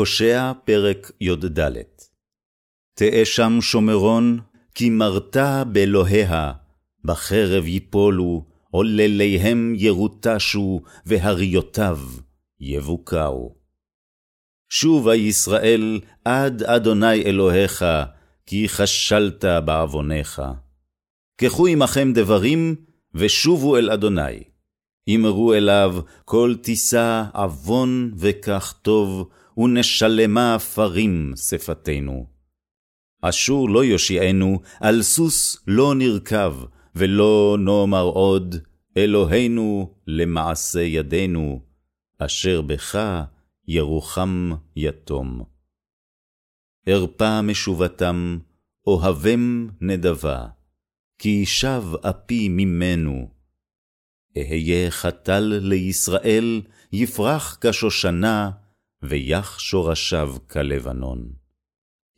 הושע פרק י"ד תהא שם שומרון, כי מרתה באלוהיה, בחרב יפולו, עולליהם ירוטשו, והריותיו יבוקעו. שובה ישראל עד אדוני אלוהיך, כי כשלת בעוונך. קחו עמכם דברים, ושובו אל אדוני. אמרו אליו, כל תישא עוון וכך טוב, ונשלמה פרים שפתנו. אשור לא יושיענו, על סוס לא נרכב, ולא נאמר עוד, אלוהינו למעשה ידינו, אשר בך ירוחם יתום. ארפה משובתם, אוהבם נדבה, כי שב אפי ממנו. אהיה חתל לישראל, יפרח כשושנה, ויח שורשיו כלבנון.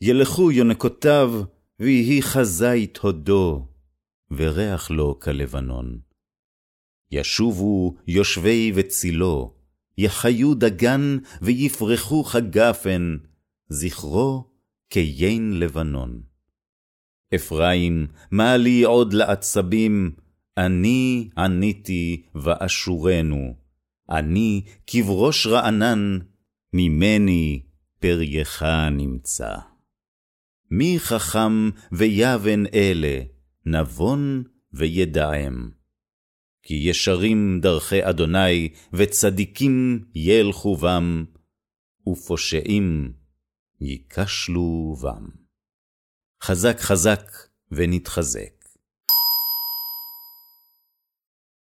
ילכו יונקותיו, ויהי חזית הודו, וריח לו כלבנון. ישובו יושבי וצילו, יחיו דגן, ויפרחו כגפן, זכרו כיין לבנון. אפרים, מה לי עוד לעצבים, אני עניתי ואשורנו, אני כבראש רענן, ממני פרייך נמצא. מי חכם ויבן אלה, נבון וידעם. כי ישרים דרכי אדוני, וצדיקים ילכו בם, ופושעים ייכשלו בם. חזק חזק ונתחזק.